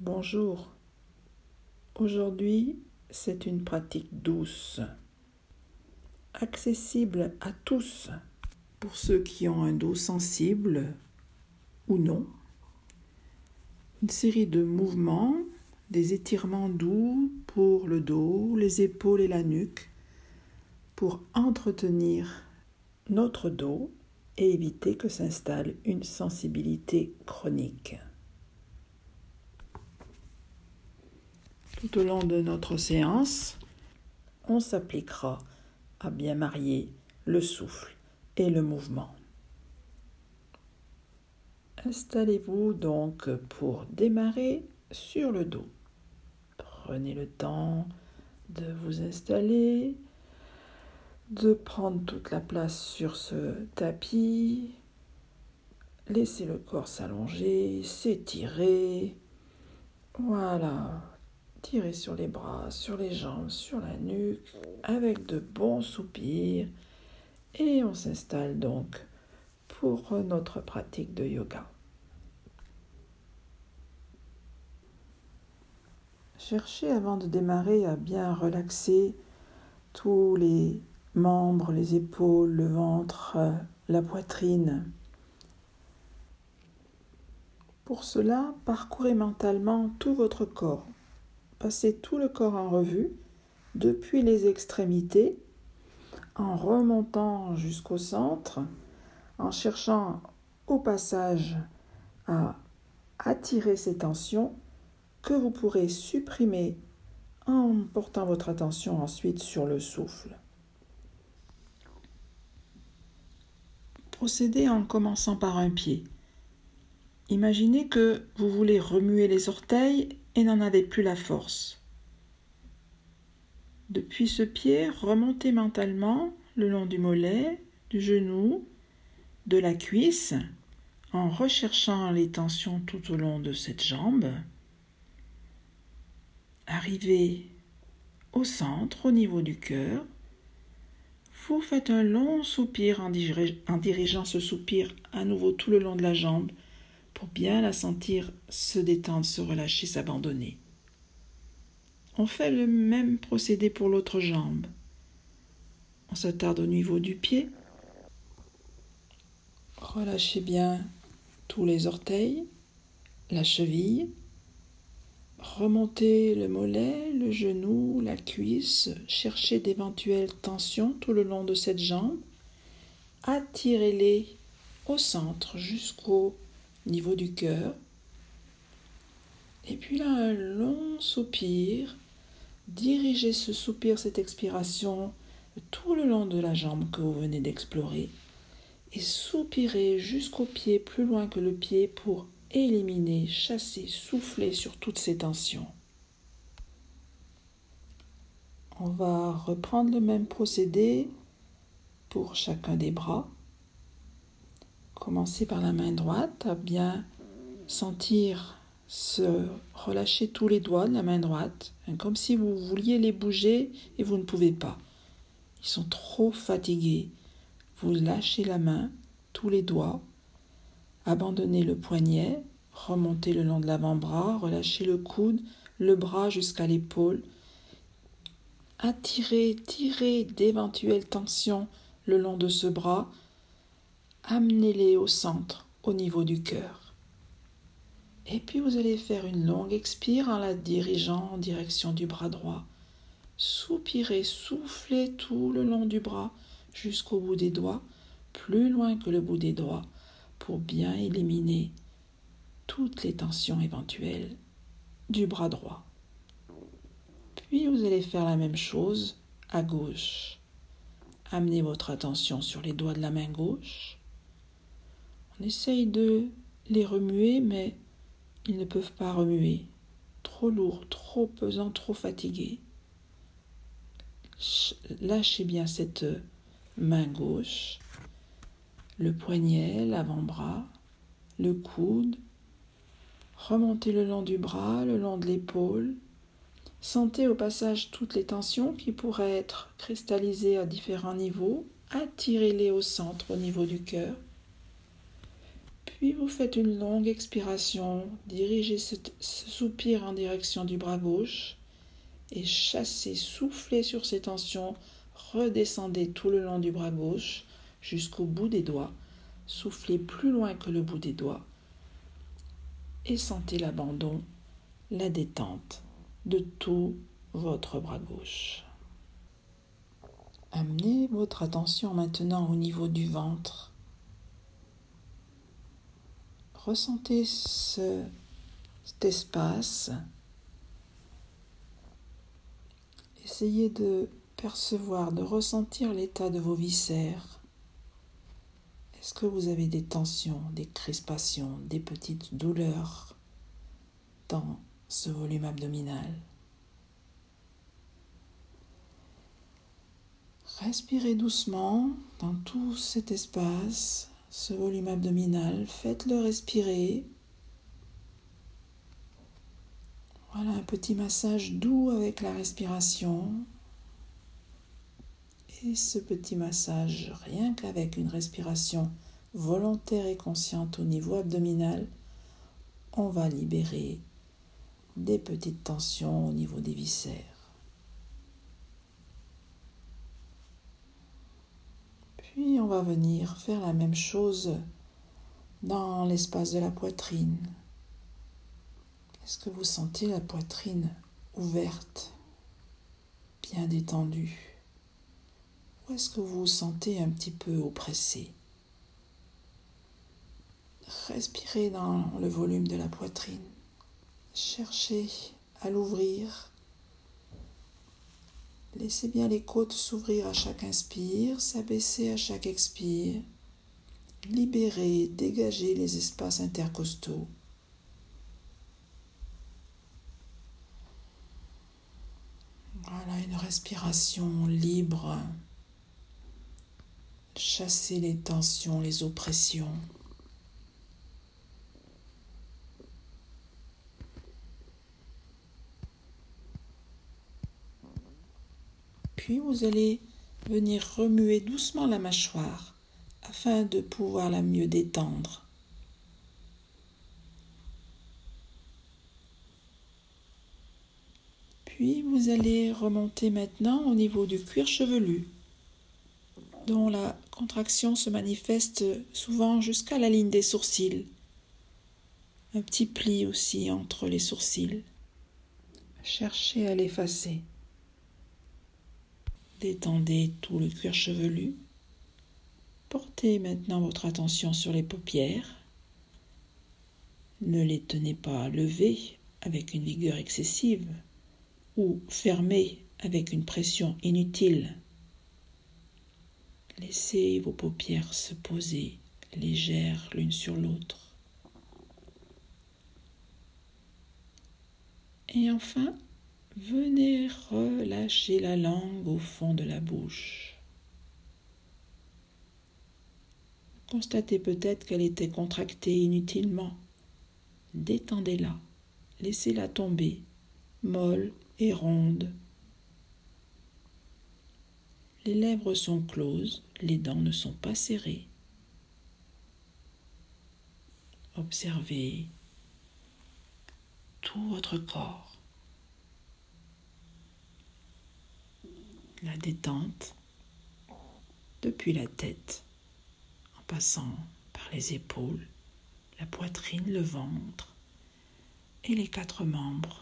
Bonjour. Aujourd'hui, c'est une pratique douce, accessible à tous, pour ceux qui ont un dos sensible ou non. Une série de mouvements, des étirements doux pour le dos, les épaules et la nuque, pour entretenir notre dos et éviter que s'installe une sensibilité chronique. Tout au long de notre séance, on s'appliquera à bien marier le souffle et le mouvement. Installez-vous donc pour démarrer sur le dos. Prenez le temps de vous installer, de prendre toute la place sur ce tapis. Laissez le corps s'allonger, s'étirer. Voilà, Tirez sur les bras, sur les jambes, sur la nuque, avec de bons soupirs. Et on s'installe donc pour notre pratique de yoga. Cherchez avant de démarrer à bien relaxer tous les membres, les épaules, le ventre, la poitrine. Pour cela, parcourez mentalement tout votre corps. Passez tout le corps en revue, depuis les extrémités, en remontant jusqu'au centre, en cherchant au passage à attirer ces tensions que vous pourrez supprimer en portant votre attention ensuite sur le souffle. Procédez en commençant par un pied. Imaginez que vous voulez remuer les orteils n'en avez plus la force. Depuis ce pied, remontez mentalement le long du mollet, du genou, de la cuisse, en recherchant les tensions tout au long de cette jambe. Arrivez au centre, au niveau du cœur. Vous faites un long soupir en, dirigeant ce soupir à nouveau tout le long de la jambe pour bien la sentir se détendre, se relâcher, s'abandonner. On fait le même procédé pour l'autre jambe. On s'attarde au niveau du pied. Relâchez bien tous les orteils, la cheville. Remontez le mollet, le genou, la cuisse. Cherchez d'éventuelles tensions tout le long de cette jambe. Attirez-les au centre jusqu'au niveau du cœur. Et puis là, un long soupir. Dirigez ce soupir, cette expiration tout le long de la jambe que vous venez d'explorer. Et soupirez jusqu'au pied, plus loin que le pied, pour éliminer, chasser, souffler sur toutes ces tensions. On va reprendre le même procédé pour chacun des bras. Commencez par la main droite à bien sentir se relâcher tous les doigts de la main droite, hein, comme si vous vouliez les bouger et vous ne pouvez pas. Ils sont trop fatigués. Vous lâchez la main, tous les doigts, abandonnez le poignet, remontez le long de l'avant-bras, relâchez le coude, le bras jusqu'à l'épaule. Attirez, tirez d'éventuelles tensions le long de ce bras amenez-les au centre, au niveau du cœur. Et puis vous allez faire une longue expire en la dirigeant en direction du bras droit. Soupirez, soufflez tout le long du bras jusqu'au bout des doigts, plus loin que le bout des doigts, pour bien éliminer toutes les tensions éventuelles du bras droit. Puis vous allez faire la même chose à gauche. Amenez votre attention sur les doigts de la main gauche on essaye de les remuer, mais ils ne peuvent pas remuer. Trop lourd, trop pesant, trop fatigué. Lâchez bien cette main gauche, le poignet, l'avant-bras, le coude. Remontez le long du bras, le long de l'épaule. Sentez au passage toutes les tensions qui pourraient être cristallisées à différents niveaux. Attirez-les au centre, au niveau du cœur Puis vous faites une longue expiration, dirigez ce, soupir en direction du bras gauche et chassez, soufflez sur ces tensions, redescendez tout le long du bras gauche jusqu'au bout des doigts, soufflez plus loin que le bout des doigts et sentez l'abandon, la détente de tout votre bras gauche. Amenez votre attention maintenant au niveau du ventre. Ressentez ce, cet espace. Essayez de percevoir, de ressentir l'état de vos viscères. Est-ce que vous avez des tensions, des crispations, des petites douleurs dans ce volume abdominal? Respirez doucement dans tout cet espace, ce volume abdominal. Faites-le respirer. Voilà un petit massage doux avec la respiration. Et ce petit massage, rien qu'avec une respiration volontaire et consciente au niveau abdominal, on va libérer des petites tensions au niveau des viscères. Puis on va venir faire la même chose dans l'espace de la poitrine. Est-ce que vous sentez la poitrine ouverte, bien détendue? Ou est-ce que vous vous sentez un petit peu oppressé? Respirez dans le volume de la poitrine. Cherchez à l'ouvrir Laissez bien les côtes s'ouvrir à chaque inspire, s'abaisser à chaque expire. Libérez, dégagez les espaces intercostaux. Voilà une respiration libre. Chassez les tensions, les oppressions. Puis vous allez venir remuer doucement la mâchoire afin de pouvoir la mieux détendre. Puis vous allez remonter maintenant au niveau du cuir chevelu, dont la contraction se manifeste souvent jusqu'à la ligne des sourcils. Un petit pli aussi entre les sourcils. Cherchez à l'effacer. Détendez tout le cuir chevelu. Portez maintenant votre attention sur les paupières. Ne les tenez pas levées avec une vigueur excessive ou fermées avec une pression inutile. Laissez vos paupières se poser légères l'une sur l'autre. Et enfin, Venez relâcher la langue au fond de la bouche. Constatez peut-être qu'elle était contractée inutilement. Détendez-la, laissez-la tomber, molle et ronde. Les lèvres sont closes, les dents ne sont pas serrées. Observez tout votre corps. La détente depuis la tête, en passant par les épaules, la poitrine, le ventre et les quatre membres.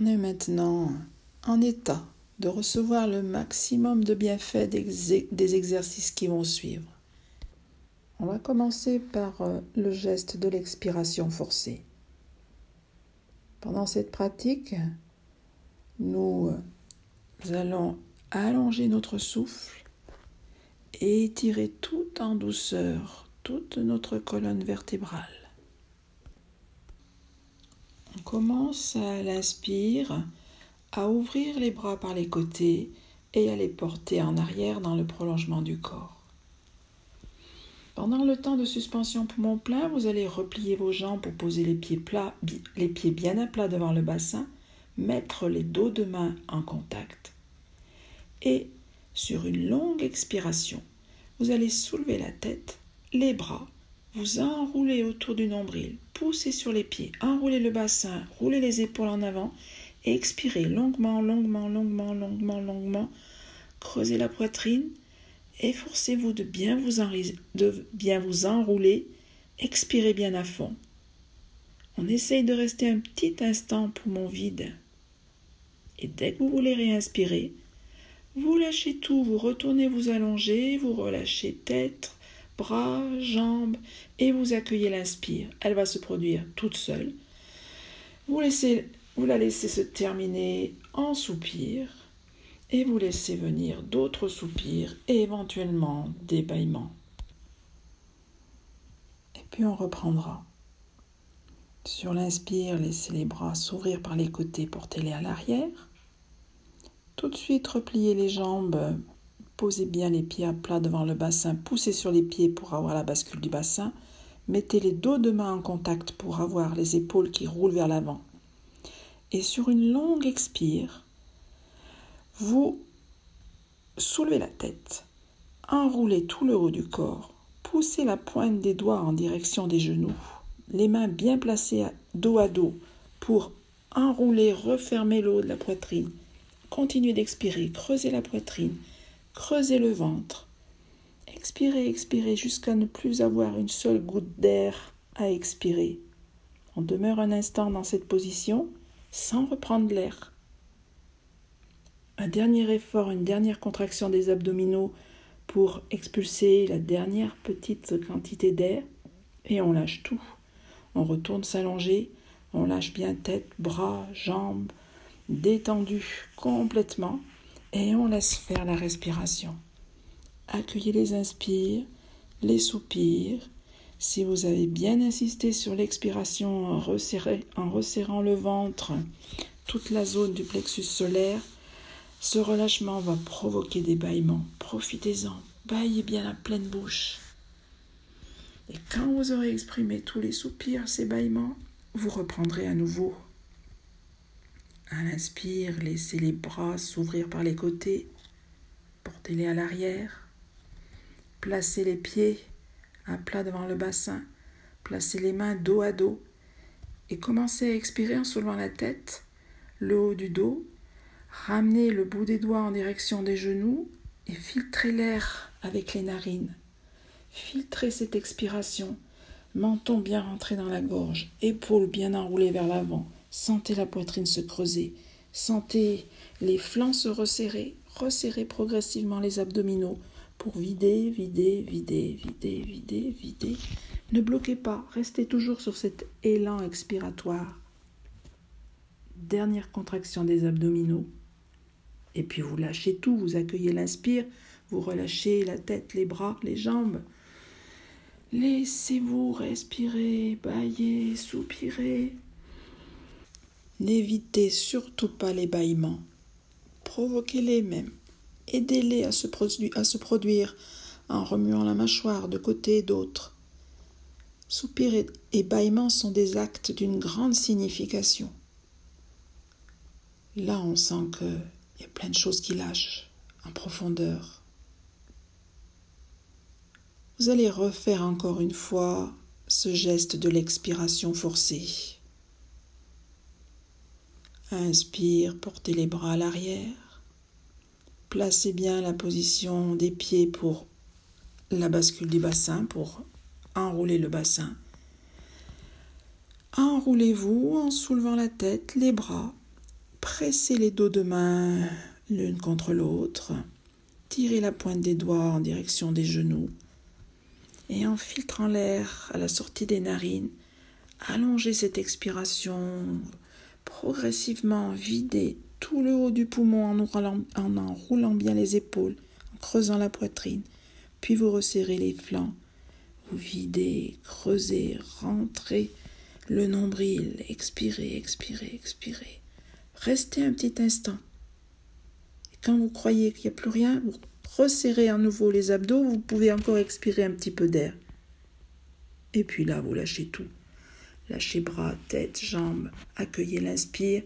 On est maintenant en état de recevoir le maximum de bienfaits des exercices qui vont suivre. On va commencer par euh, le geste de l'expiration forcée. Pendant cette pratique, nous euh, allons allonger notre souffle et étirer tout en douceur toute notre colonne vertébrale. On commence à l'inspire, à ouvrir les bras par les côtés et à les porter en arrière dans le prolongement du corps. Pendant le temps de suspension poumon plein, vous allez replier vos jambes pour poser les pieds, bien à plat devant le bassin, mettre les dos de main en contact. Et sur une longue expiration, vous allez soulever la tête, les bras, vous enroulez autour du nombril, poussez sur les pieds, enroulez le bassin, roulez les épaules en avant et expirez longuement, longuement, longuement, longuement, longuement. Creusez la poitrine, efforcez-vous de bien vous, enrouler, expirez bien à fond. On essaye de rester un petit instant poumon vide. Et dès que vous voulez réinspirer, vous lâchez tout, vous retournez vous allonger, vous relâchez tête, bras, jambes et vous accueillez l'inspire. Elle va se produire toute seule. Vous, vous la laissez se terminer en soupir et vous laissez venir d'autres soupirs et éventuellement des bâillements. Et puis on reprendra. Sur l'inspire, laissez les bras s'ouvrir par les côtés, portez-les à l'arrière. Tout de suite, repliez les jambes, posez bien les pieds à plat devant le bassin, poussez sur les pieds pour avoir la bascule du bassin. Mettez les dos de main en contact pour avoir les épaules qui roulent vers l'avant. Et sur une longue expire, vous soulevez la tête, enroulez tout le haut du corps, poussez la pointe des doigts en direction des genoux les mains bien placées dos à dos pour enrouler, refermer le haut de la poitrine. Continuez d'expirer, creusez la poitrine, creusez le ventre. Expirez, expirez jusqu'à ne plus avoir une seule goutte d'air à expirer. On demeure un instant dans cette position sans reprendre l'air. Un dernier effort, une dernière contraction des abdominaux pour expulser la dernière petite quantité d'air et on lâche tout. On retourne s'allonger, on lâche bien tête, bras, jambes, détendus complètement et on laisse faire la respiration. Accueillez les inspires, les soupirs. Si vous avez bien insisté sur l'expiration en, en resserrant le ventre, toute la zone du plexus solaire, ce relâchement va provoquer des bâillements. Profitez-en, baillez bien la pleine bouche. Et quand vous aurez exprimé tous les soupirs, ces bâillements, vous reprendrez à nouveau. À l'inspire, laissez les bras s'ouvrir par les côtés, portez-les à l'arrière, placez les pieds à plat devant le bassin, placez les mains dos à dos et commencez à expirer en soulevant la tête, le haut du dos, ramenez le bout des doigts en direction des genoux et filtrez l'air avec les narines. Filtrez cette expiration. Menton bien rentré dans la gorge, épaules bien enroulées vers l'avant. Sentez la poitrine se creuser. Sentez les flancs se resserrer. Resserrez progressivement les abdominaux pour vider, vider, vider, vider, vider, vider. Ne bloquez pas, restez toujours sur cet élan expiratoire. Dernière contraction des abdominaux. Et puis vous lâchez tout, vous accueillez l'inspire, vous relâchez la tête, les bras, les jambes. Laissez-vous respirer, bailler, soupirer. N'évitez surtout pas les bâillements. Provoquez-les même. Aidez-les à, se produire en remuant la mâchoire de côté et d'autre. Soupir et bâillements sont des actes d'une grande signification. Là, on sent qu'il y a plein de choses qui lâchent en profondeur. Vous allez refaire encore une fois ce geste de l'expiration forcée. Inspire, portez les bras à l'arrière. Placez bien la position des pieds pour la bascule du bassin, pour enrouler le bassin. Enroulez-vous en soulevant la tête, les bras. Pressez les dos de main l'une contre l'autre. Tirez la pointe des doigts en direction des genoux et en filtrant l'air à la sortie des narines, allongez cette expiration progressivement, videz tout le haut du poumon en enroulant, en enroulant bien les épaules, en creusant la poitrine, puis vous resserrez les flancs, vous videz, creusez, rentrez le nombril, expirez, expirez, expirez. Restez un petit instant. Et quand vous croyez qu'il n'y a plus rien, vous resserrez à nouveau les abdos, vous pouvez encore expirer un petit peu d'air. Et puis là, vous lâchez tout. Lâchez bras, tête, jambes, accueillez l'inspire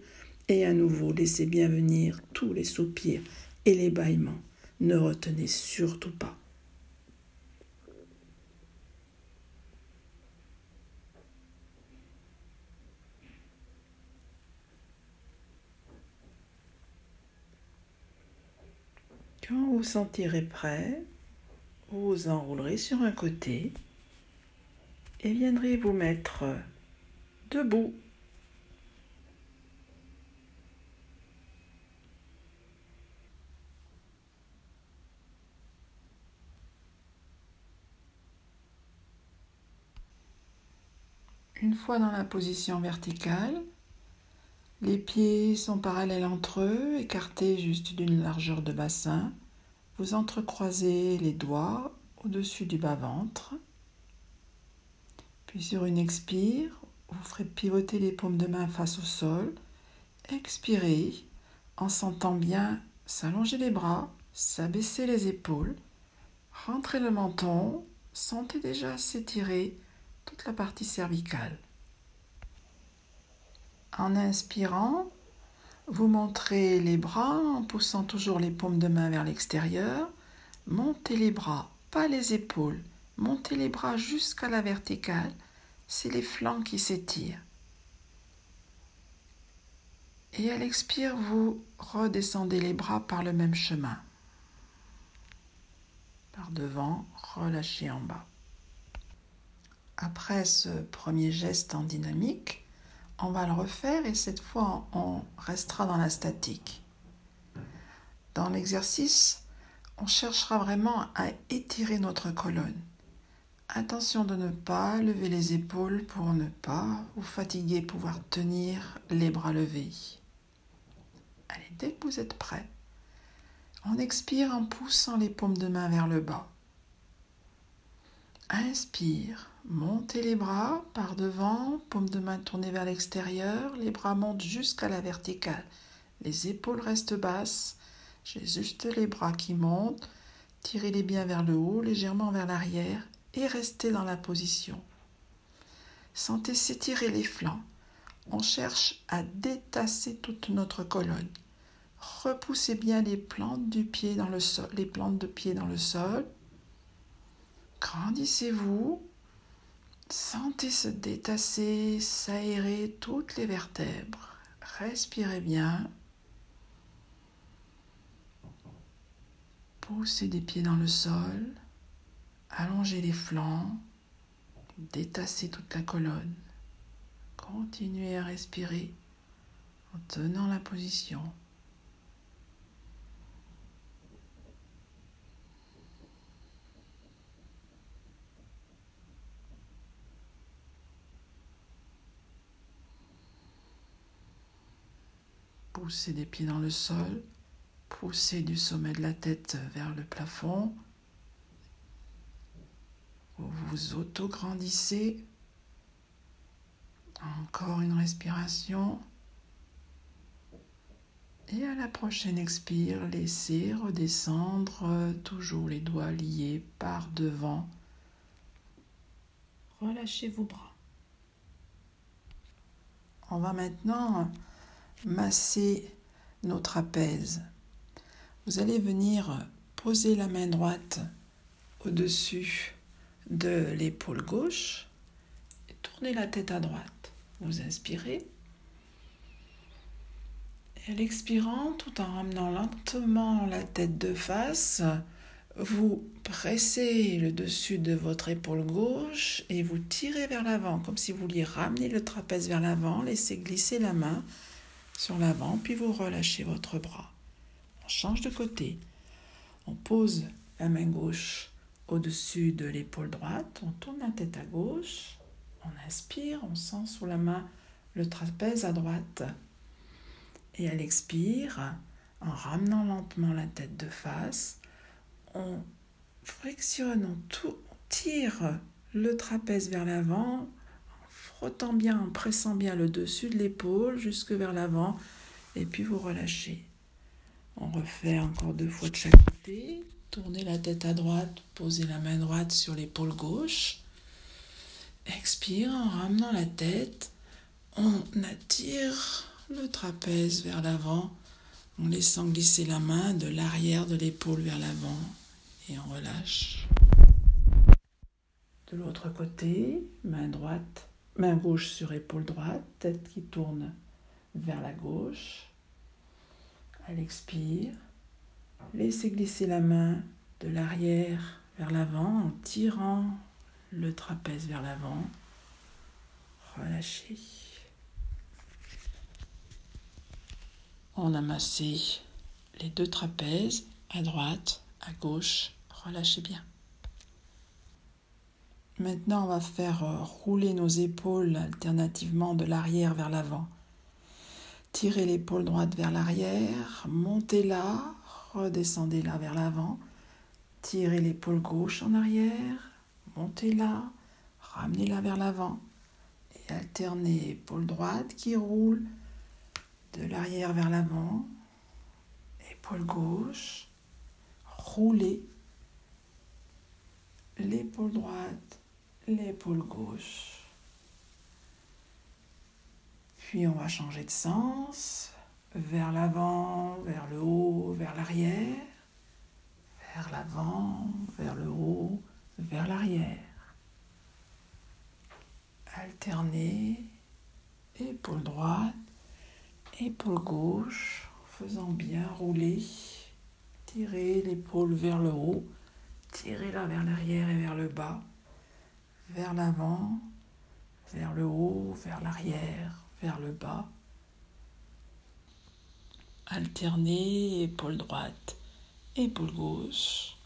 Et à nouveau, laissez bien venir tous les soupirs et les bâillements. Ne retenez surtout pas. Quand vous sentirez prêt, vous enroulerez sur un côté et viendrez vous mettre debout. Une fois dans la position verticale, les pieds sont parallèles entre eux, écartés juste d'une largeur de bassin. Vous entrecroisez les doigts au-dessus du bas-ventre. Puis sur une expire, vous ferez pivoter les paumes de main face au sol. Expirez en sentant bien s'allonger les bras, s'abaisser les épaules, rentrez le menton, sentez déjà s'étirer toute la partie cervicale. En inspirant, vous montrez les bras en poussant toujours les paumes de main vers l'extérieur. Montez les bras, pas les épaules. Montez les bras jusqu'à la verticale. C'est les flancs qui s'étirent. Et à l'expire, vous redescendez les bras par le même chemin. Par devant, relâchez en bas. Après ce premier geste en dynamique, on va le refaire et cette fois on restera dans la statique. Dans l'exercice, on cherchera vraiment à étirer notre colonne. Attention de ne pas lever les épaules pour ne pas vous fatiguer, pouvoir tenir les bras levés. Allez, dès que vous êtes prêt, on expire en poussant les paumes de main vers le bas. Inspire, montez les bras par devant, paume de main tournée vers l'extérieur, les bras montent jusqu'à la verticale. Les épaules restent basses, j'ai juste les bras qui montent, tirez-les bien vers le haut, légèrement vers l'arrière et restez dans la position. Sentez s'étirer les flancs. On cherche à détasser toute notre colonne. Repoussez bien les plantes du pied dans le sol, les plantes de pied dans le sol. Grandissez-vous. Sentez se détasser, s'aérer toutes les vertèbres. Respirez bien. Poussez des pieds dans le sol. Allongez les flancs. Détassez toute la colonne. Continuez à respirer en tenant la position. Poussez des pieds dans le sol, poussez du sommet de la tête vers le plafond. Vous vous auto-grandissez. Encore une respiration. Et à la prochaine expire, laissez redescendre toujours les doigts liés par devant. Relâchez vos bras. On va maintenant masser nos trapèzes. Vous allez venir poser la main droite au-dessus de l'épaule gauche et tourner la tête à droite. Vous inspirez. Et à l'expirant, tout en ramenant lentement la tête de face, vous pressez le dessus de votre épaule gauche et vous tirez vers l'avant, comme si vous vouliez ramener le trapèze vers l'avant, laissez glisser la main sur l'avant, puis vous relâchez votre bras. On change de côté. On pose la main gauche au-dessus de l'épaule droite, on tourne la tête à gauche, on inspire, on sent sous la main le trapèze à droite. Et à l'expire, en ramenant lentement la tête de face, on frictionne, on, tire le trapèze vers l'avant, frottant bien, en pressant bien le dessus de l'épaule jusque vers l'avant, et puis vous relâchez. On refait encore deux fois de chaque côté. Tournez la tête à droite, posez la main droite sur l'épaule gauche. Expire en ramenant la tête. On attire le trapèze vers l'avant en laissant glisser la main de l'arrière de l'épaule vers l'avant et on relâche. De l'autre côté, main droite, main gauche sur épaule droite, tête qui tourne vers la gauche. Elle expire. Laissez glisser la main de l'arrière vers l'avant en tirant le trapèze vers l'avant. Relâchez. On amassez les deux trapèzes à droite, à gauche. Relâchez bien. Maintenant, on va faire euh, rouler nos épaules alternativement de l'arrière vers l'avant. Tirez l'épaule droite vers l'arrière, montez-la, redescendez-la vers l'avant. Tirez l'épaule gauche en arrière, montez-la, ramenez-la vers l'avant. Et alternez épaule droite qui roule de l'arrière vers l'avant, épaule gauche, roulez l'épaule droite, l'épaule gauche. Puis on va changer de sens, vers l'avant, vers le haut, vers l'arrière, vers l'avant, vers le haut, vers l'arrière. Alterner, épaule droite, épaule gauche, faisant bien rouler, tirer l'épaule vers le haut, tirez-la vers l'arrière et vers le bas, vers l'avant, vers le haut, vers l'arrière, vers le bas. Alternez épaule droite, épaule gauche.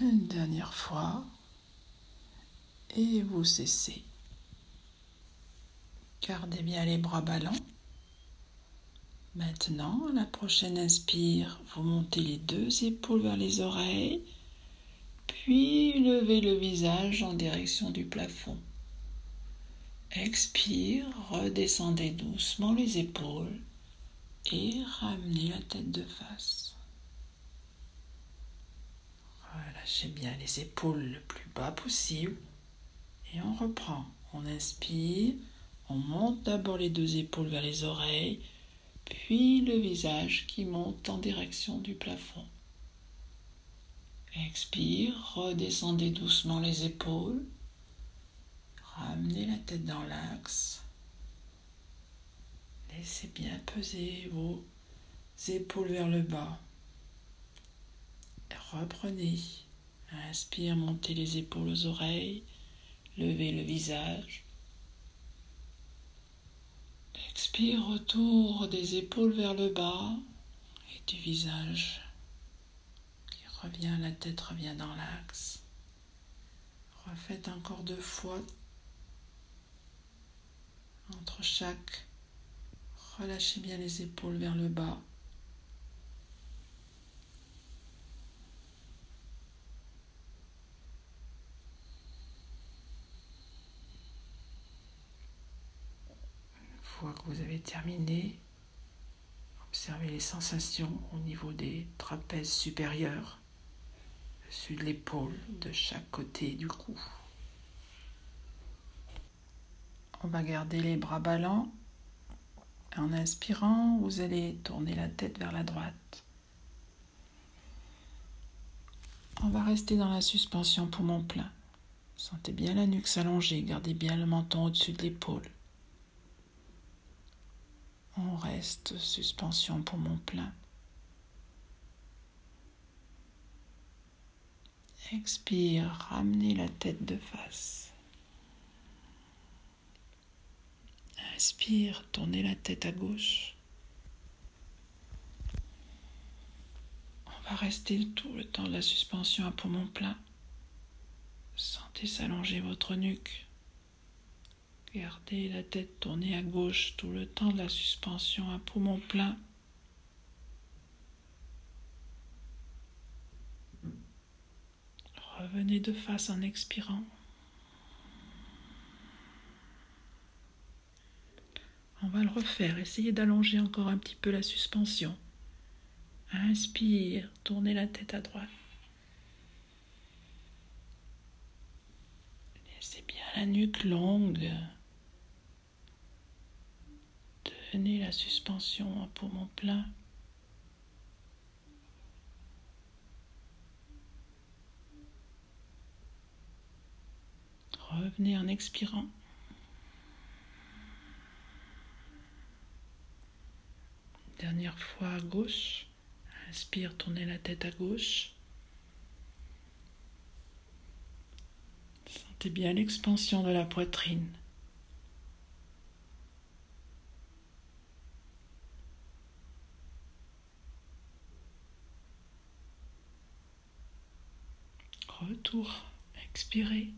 Une dernière fois. Et vous cessez. Gardez bien les bras ballants. Maintenant, la prochaine inspire, vous montez les deux épaules vers les oreilles, puis levez le visage en direction du plafond. Expire, redescendez doucement les épaules et ramenez la tête de face. Relâchez bien les épaules le plus bas possible et on reprend. On inspire, on monte d'abord les deux épaules vers les oreilles, puis le visage qui monte en direction du plafond. Expire, redescendez doucement les épaules, ramenez la tête dans l'axe, laissez bien peser vos épaules vers le bas. Reprenez, inspire, montez les épaules aux oreilles, levez le visage, Expire retour des épaules vers le bas et du visage qui revient, la tête revient dans l'axe. Refaites encore deux fois entre chaque. Relâchez bien les épaules vers le bas. Vous avez terminé, observez les sensations au niveau des trapèzes supérieurs, dessus de l'épaule, de chaque côté du cou. On va garder les bras ballants. En inspirant, vous allez tourner la tête vers la droite. On va rester dans la suspension poumon plein. Sentez bien la nuque s'allonger, gardez bien le menton au-dessus de l'épaule. On reste suspension poumon plein. Expire, ramenez la tête de face. Inspire, tournez la tête à gauche. On va rester tout le temps de la suspension à poumon plein. Sentez s'allonger votre nuque. Gardez la tête tournée à gauche tout le temps de la suspension à poumon plein. Revenez de face en expirant. On va le refaire. Essayez d'allonger encore un petit peu la suspension. Inspire, tournez la tête à droite. Laissez bien la nuque longue. La suspension à poumon plein. Revenez en expirant. Dernière fois à gauche. Inspire, tournez la tête à gauche. Sentez bien l'expansion de la poitrine. Retour, expirez.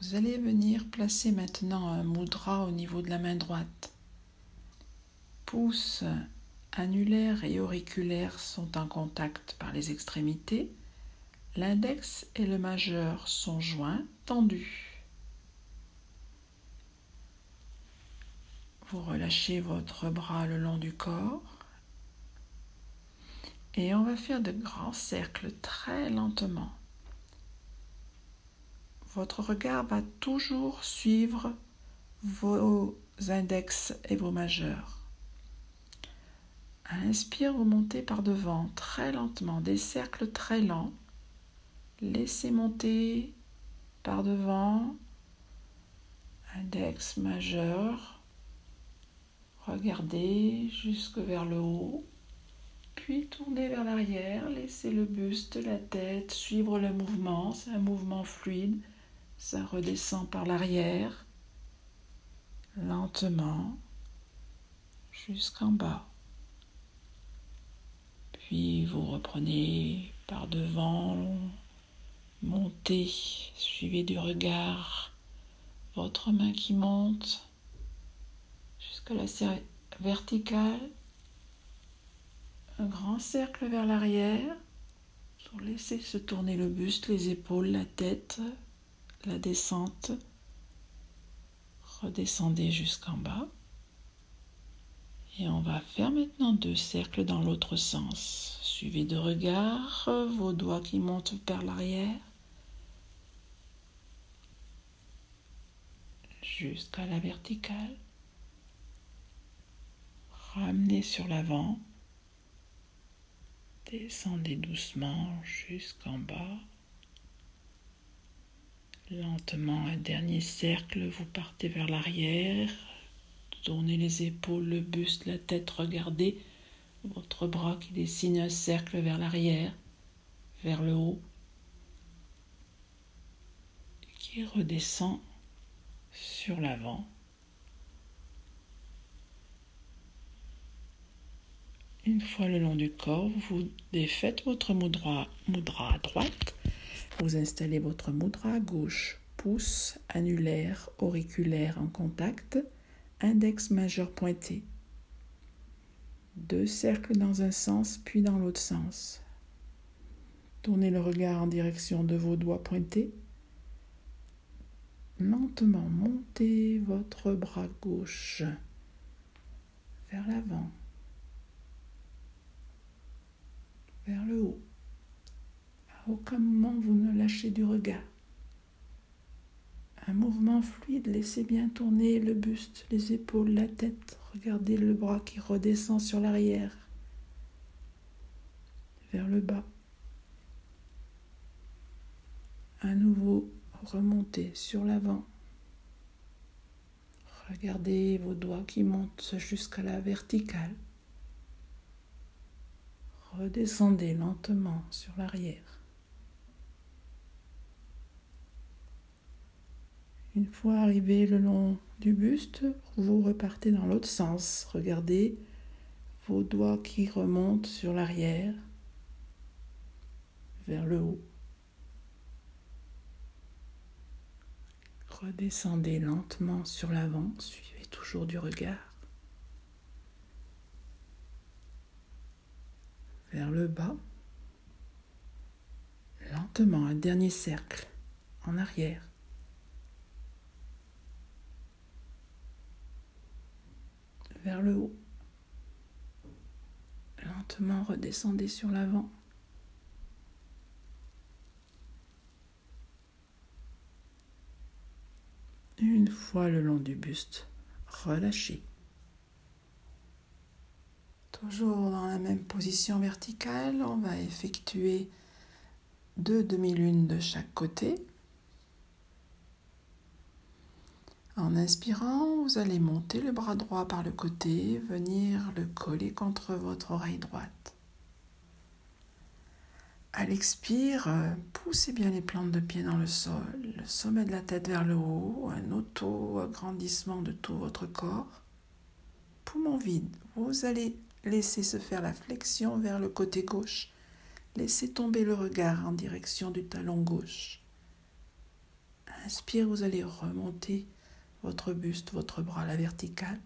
Vous allez venir placer maintenant un mudra au niveau de la main droite. Pouces annulaires et auriculaires sont en contact par les extrémités. L'index et le majeur sont joints, tendus. Vous relâchez votre bras le long du corps. Et on va faire de grands cercles très lentement votre regard va toujours suivre vos index et vos majeurs. Inspire, vous montez par devant très lentement, des cercles très lents. Laissez monter par devant, index majeur. Regardez jusque vers le haut, puis tournez vers l'arrière, laissez le buste, la tête suivre le mouvement, c'est un mouvement fluide ça redescend par l'arrière, lentement, jusqu'en bas. Puis vous reprenez par devant, montez, suivez du regard votre main qui monte jusqu'à la verticale, un grand cercle vers l'arrière, pour laisser se tourner le buste, les épaules, la tête, la descente. Redescendez jusqu'en bas. Et on va faire maintenant deux cercles dans l'autre sens. Suivez de regard vos doigts qui montent vers l'arrière. Jusqu'à la verticale. Ramenez sur l'avant. Descendez doucement jusqu'en bas. Lentement, un dernier cercle, vous partez vers l'arrière, tournez les épaules, le buste, la tête, regardez votre bras qui dessine un cercle vers l'arrière, vers le haut, qui redescend sur l'avant. Une fois le long du corps, vous défaites votre mudra, mudra à droite vous installez votre mudra à gauche, pouce annulaire, auriculaire en contact, index majeur pointé. Deux cercles dans un sens puis dans l'autre sens. Tournez le regard en direction de vos doigts pointés. Lentement montez votre bras gauche vers l'avant, vers le haut aucun moment vous ne lâchez du regard. Un mouvement fluide, laissez bien tourner le buste, les épaules, la tête. Regardez le bras qui redescend sur l'arrière, vers le bas. À nouveau, remontez sur l'avant. Regardez vos doigts qui montent jusqu'à la verticale. Redescendez lentement sur l'arrière. Une fois arrivé le long du buste, vous repartez dans l'autre sens. Regardez vos doigts qui remontent sur l'arrière, vers le haut. Redescendez lentement sur l'avant, suivez toujours du regard. vers le bas. Lentement, un dernier cercle en arrière. Vers le haut. Lentement, redescendez sur l'avant. Une fois le long du buste, relâchez. Toujours dans la même position verticale, on va effectuer deux demi-lunes de chaque côté. En inspirant, vous allez monter le bras droit par le côté, venir le coller contre votre oreille droite. À l'expire, poussez bien les plantes de pied dans le sol, le sommet de la tête vers le haut, un auto-agrandissement de tout votre corps. Poumon vide, vous allez laisser se faire la flexion vers le côté gauche. Laissez tomber le regard en direction du talon gauche. Inspire, vous allez remonter votre buste, votre bras à la verticale.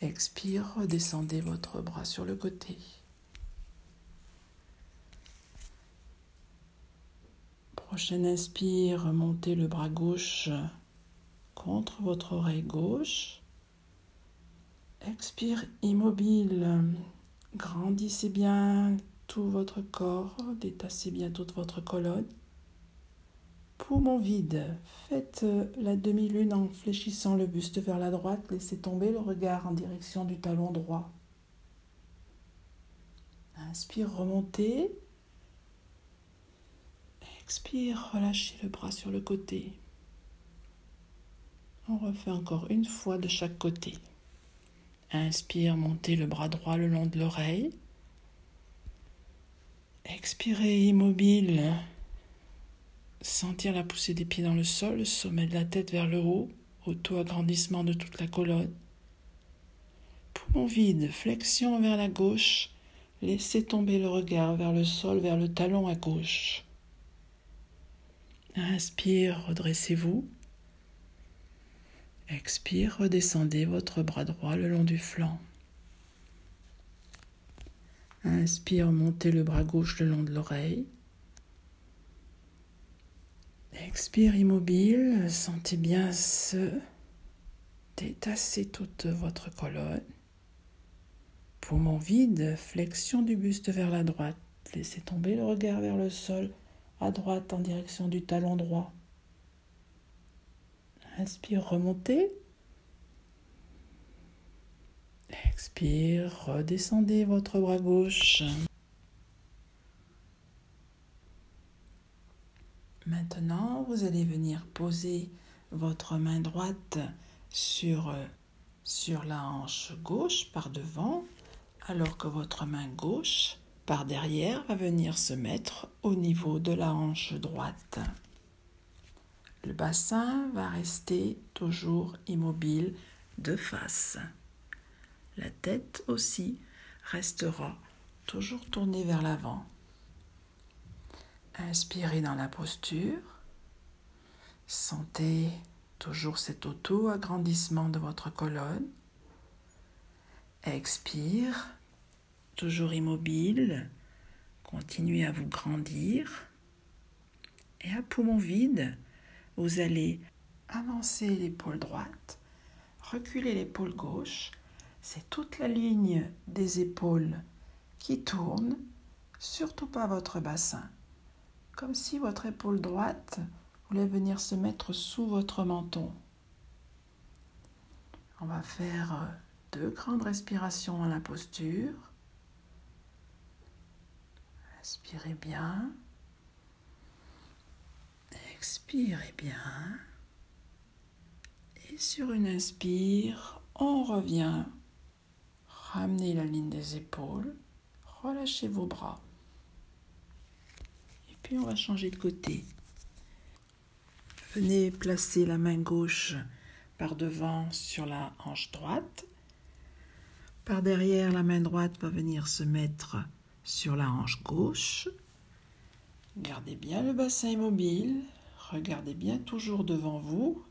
Expire, redescendez votre bras sur le côté. Prochaine inspire, montez le bras gauche contre votre oreille gauche. Expire immobile. Grandissez bien tout votre corps, détassez bien toute votre colonne. Poumon vide, faites la demi-lune en fléchissant le buste vers la droite, laissez tomber le regard en direction du talon droit. Inspire, remontez. Expire, relâchez le bras sur le côté. On refait encore une fois de chaque côté. Inspire, montez le bras droit le long de l'oreille. Expirez immobile. Sentir la poussée des pieds dans le sol, sommet de la tête vers le haut, auto-agrandissement de toute la colonne. Poumon vide, flexion vers la gauche. Laissez tomber le regard vers le sol, vers le talon à gauche. Inspire, redressez-vous. Expire, redescendez votre bras droit le long du flanc. Inspire, montez le bras gauche le long de l'oreille. Expire immobile, sentez bien se détasser toute votre colonne. Poumon vide, flexion du buste vers la droite. Laissez tomber le regard vers le sol, à droite en direction du talon droit. Inspire, remontez. Expire, redescendez votre bras gauche. Maintenant, vous allez venir poser votre main droite sur, sur la hanche gauche par devant, alors que votre main gauche par derrière va venir se mettre au niveau de la hanche droite. Le bassin va rester toujours immobile de face. La tête aussi restera toujours tournée vers l'avant. Inspirez dans la posture. Sentez toujours cet auto-agrandissement de votre colonne. Expire, toujours immobile. Continuez à vous grandir. Et à poumon vide, vous allez avancer l'épaule droite, reculer l'épaule gauche. C'est toute la ligne des épaules qui tourne, surtout pas votre bassin. Comme si votre épaule droite voulait venir se mettre sous votre menton. On va faire deux grandes respirations dans la posture. Inspirez bien. Expirez bien. Et sur une inspire, on revient. Ramenez la ligne des épaules. Relâchez vos bras. Et puis on va changer de côté. Venez placer la main gauche par devant sur la hanche droite. Par derrière, la main droite va venir se mettre sur la hanche gauche. Gardez bien le bassin immobile. Regardez bien toujours devant vous.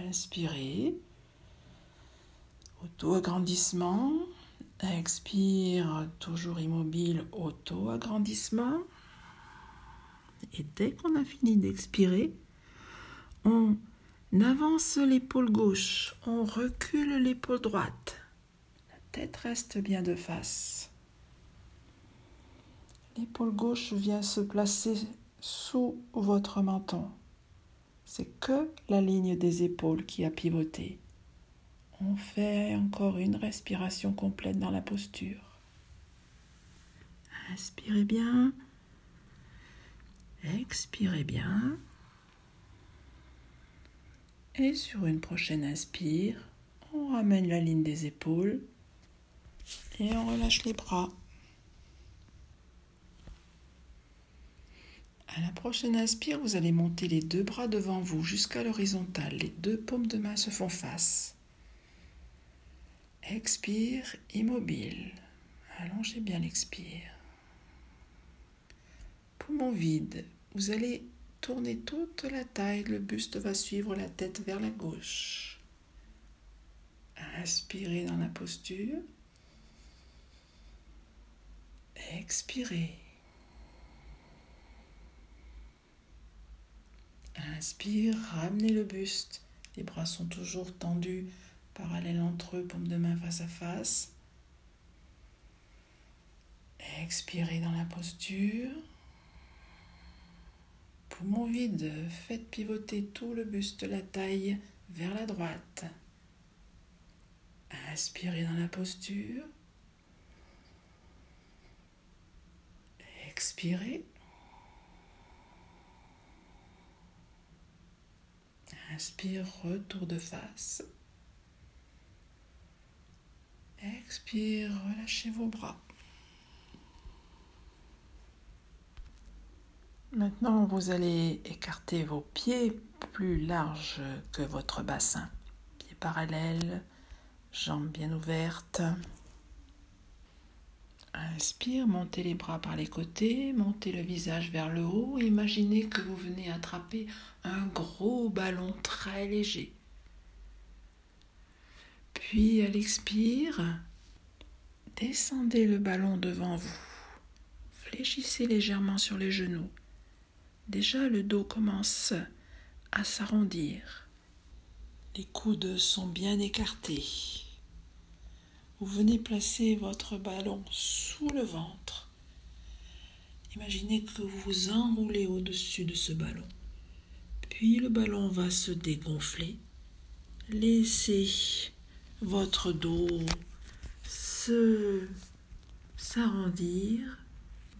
Inspirez. Auto-agrandissement. Expire, toujours immobile, auto-agrandissement. Et dès qu'on a fini d'expirer, on avance l'épaule gauche, on recule l'épaule droite. La tête reste bien de face. L'épaule gauche vient se placer sous votre menton. C'est que la ligne des épaules qui a pivoté. On fait encore une respiration complète dans la posture. Inspirez bien. Expirez bien. Et sur une prochaine inspire, on ramène la ligne des épaules et on relâche les bras. À la prochaine inspire, vous allez monter les deux bras devant vous jusqu'à l'horizontale. Les deux paumes de main se font face. Expire, immobile. Allongez bien l'expire. Poumon vide. Vous allez tourner toute la taille. Le buste va suivre la tête vers la gauche. Inspirez dans la posture. Expirez. Inspire, ramenez le buste. Les bras sont toujours tendus, parallèles entre eux, paume de main face à face. Expirez dans la posture. Poumon vide, faites pivoter tout le buste, la taille vers la droite. Inspirez dans la posture. Expirez. Inspire, retour de face. Expire, relâchez vos bras. Maintenant, vous allez écarter vos pieds plus larges que votre bassin. Pieds parallèles, jambes bien ouvertes. Inspire, montez les bras par les côtés, montez le visage vers le haut. Imaginez que vous venez attraper un gros ballon très léger. Puis à l'expire, descendez le ballon devant vous. Fléchissez légèrement sur les genoux. Déjà le dos commence à s'arrondir. Les coudes sont bien écartés. Vous venez placer votre ballon sous le ventre. Imaginez que vous vous enroulez au-dessus de ce ballon. Puis le ballon va se dégonfler. Laissez votre dos se s'arrondir,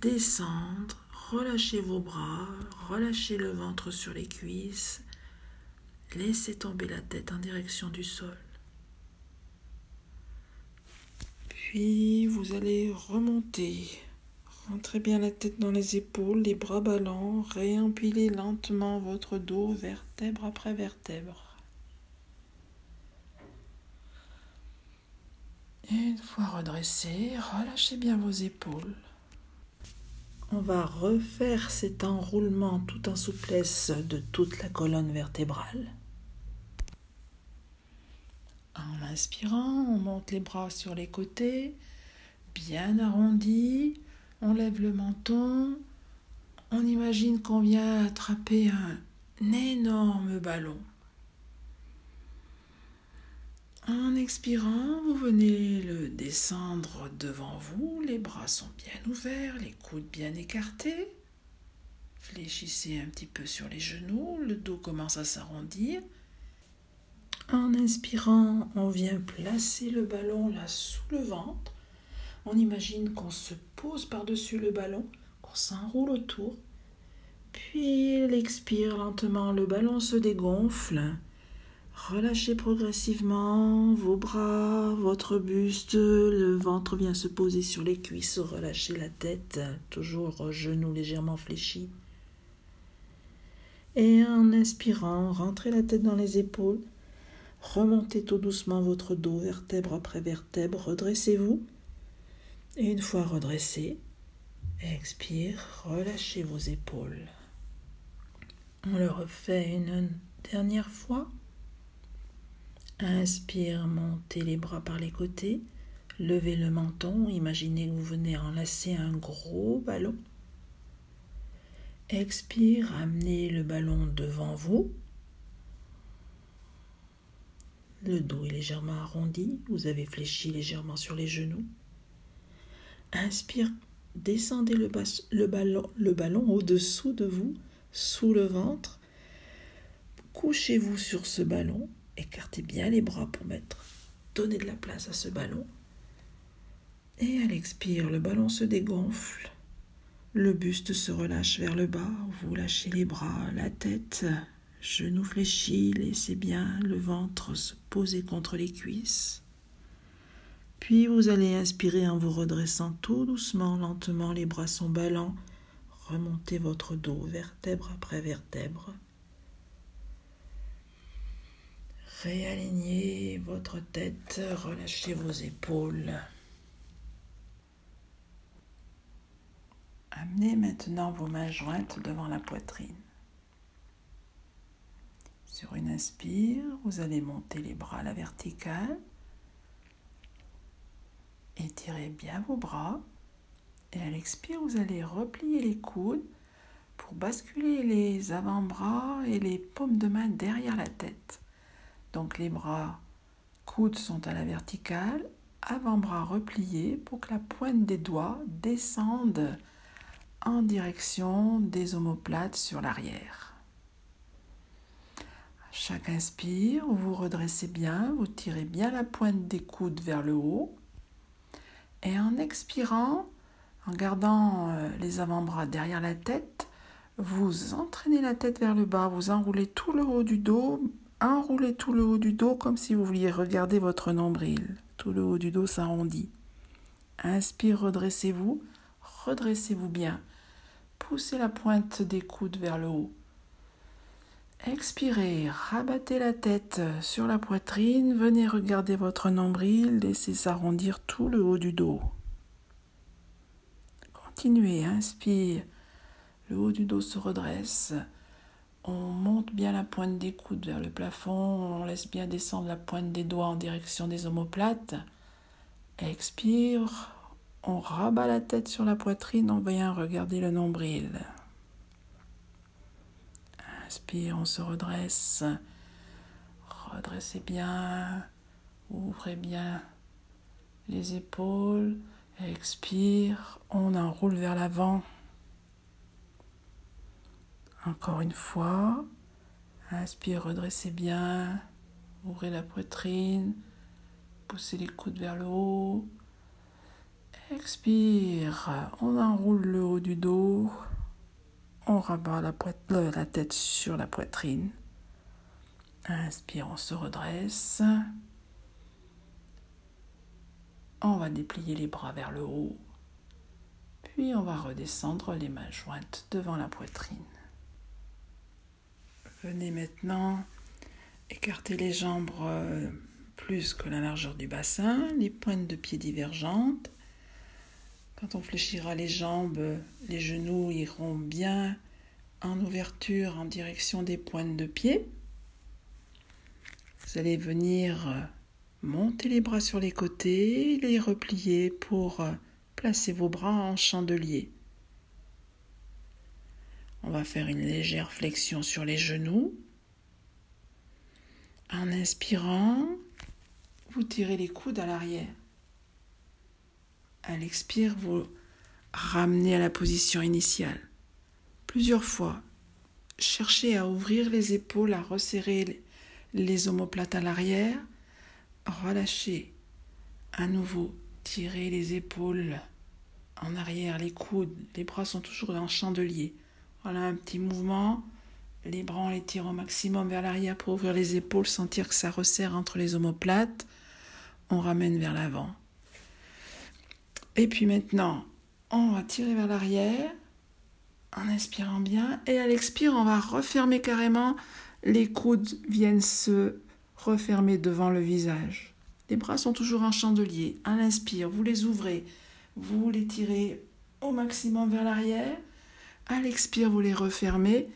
descendre, relâchez vos bras, relâchez le ventre sur les cuisses, laissez tomber la tête en direction du sol. Puis vous allez remonter. Rentrez bien la tête dans les épaules, les bras ballants. Réempilez lentement votre dos vertèbre après vertèbre. Une fois redressé, relâchez bien vos épaules. On va refaire cet enroulement tout en souplesse de toute la colonne vertébrale. En inspirant, on monte les bras sur les côtés, bien arrondis, on lève le menton, on imagine qu'on vient attraper un énorme ballon. En expirant, vous venez le descendre devant vous, les bras sont bien ouverts, les coudes bien écartés. Fléchissez un petit peu sur les genoux, le dos commence à s'arrondir. En inspirant, on vient placer le ballon là sous le ventre. On imagine qu'on se pose par-dessus le ballon, qu'on s'enroule autour. Puis l'expire lentement, le ballon se dégonfle. Relâchez progressivement vos bras, votre buste, le ventre vient se poser sur les cuisses, relâchez la tête, toujours genoux légèrement fléchis. Et en inspirant, rentrez la tête dans les épaules, Remontez tout doucement votre dos, vertèbre après vertèbre, redressez-vous. Et une fois redressé, expire, relâchez vos épaules. On le refait une dernière fois. Inspire, montez les bras par les côtés, levez le menton, imaginez que vous venez enlacer un gros ballon. Expire, amenez le ballon devant vous, le dos est légèrement arrondi, vous avez fléchi légèrement sur les genoux. Inspire, descendez le, ballon, ballon au-dessous de vous, sous le ventre. couchez-vous sur ce ballon, écartez bien les bras pour mettre, donnez de la place à ce ballon. Et à l'expire, le ballon se dégonfle. Le buste se relâche vers le bas, vous lâchez les bras, la tête, genoux fléchis, laissez bien le ventre se poser contre les cuisses. Puis vous allez inspirer en vous redressant tout doucement, lentement, les bras sont ballants. Remontez votre dos vertèbre après vertèbre. Réalignez votre tête, relâchez vos épaules. Amenez maintenant vos mains jointes devant la poitrine. Sur une inspire, vous allez monter les bras à la verticale. Étirez bien vos bras. Et à l'expire, vous allez replier les coudes pour basculer les avant-bras et les paumes de main derrière la tête. Donc les bras, coudes sont à la verticale, avant-bras repliés pour que la pointe des doigts descende en direction des omoplates sur l'arrière. Chaque inspire, vous redressez bien, vous tirez bien la pointe des coudes vers le haut. Et en expirant, en gardant euh, les avant-bras derrière la tête, vous entraînez la tête vers le bas, vous enroulez tout le haut du dos, enroulez tout le haut du dos comme si vous vouliez regarder votre nombril. Tout le haut du dos s'arrondit. Inspire, redressez-vous, redressez-vous bien. Poussez la pointe des coudes vers le haut. Expirez, rabattez la tête sur la poitrine, venez regarder votre nombril, laissez s'arrondir tout le haut du dos. Continuez, inspire, le haut du dos se redresse, on monte bien la pointe des coudes vers le plafond, on laisse bien descendre la pointe des doigts en direction des omoplates. Expire, on rabat la tête sur la poitrine en voyant regarder le nombril. Inspire, on se redresse. Redressez bien. Ouvrez bien les épaules. Expire, on enroule vers l'avant. Encore une fois. Inspire, redressez bien. Ouvrez la poitrine. Poussez les coudes vers le haut. Expire, on enroule le haut du dos, on rabat la, tête sur la poitrine. Inspire, on se redresse. On va déplier les bras vers le haut. Puis on va redescendre les mains jointes devant la poitrine. Venez maintenant écarter les jambes euh, plus que la largeur du bassin, les pointes de pied divergentes. Quand on fléchira les jambes, les genoux iront bien en ouverture en direction des pointes de pied. Vous allez venir monter les bras sur les côtés, les replier pour placer vos bras en chandelier. On va faire une légère flexion sur les genoux. En inspirant, vous tirez les coudes à l'arrière. À l'expire, vous ramenez à la position initiale. Plusieurs fois, cherchez à ouvrir les épaules, à resserrer les omoplates à l'arrière. Relâchez. À nouveau, tirez les épaules en arrière, les coudes. Les bras sont toujours en chandelier. Voilà un petit mouvement. Les bras, on les tire au maximum vers l'arrière pour ouvrir les épaules, sentir que ça resserre entre les omoplates. On ramène vers l'avant. Et puis maintenant, on va tirer vers l'arrière en inspirant bien. Et à l'expire, on va refermer carrément. Les coudes viennent se refermer devant le visage. Les bras sont toujours en chandelier. À l'inspire, vous les ouvrez. Vous les tirez au maximum vers l'arrière. À l'expire, vous les refermez.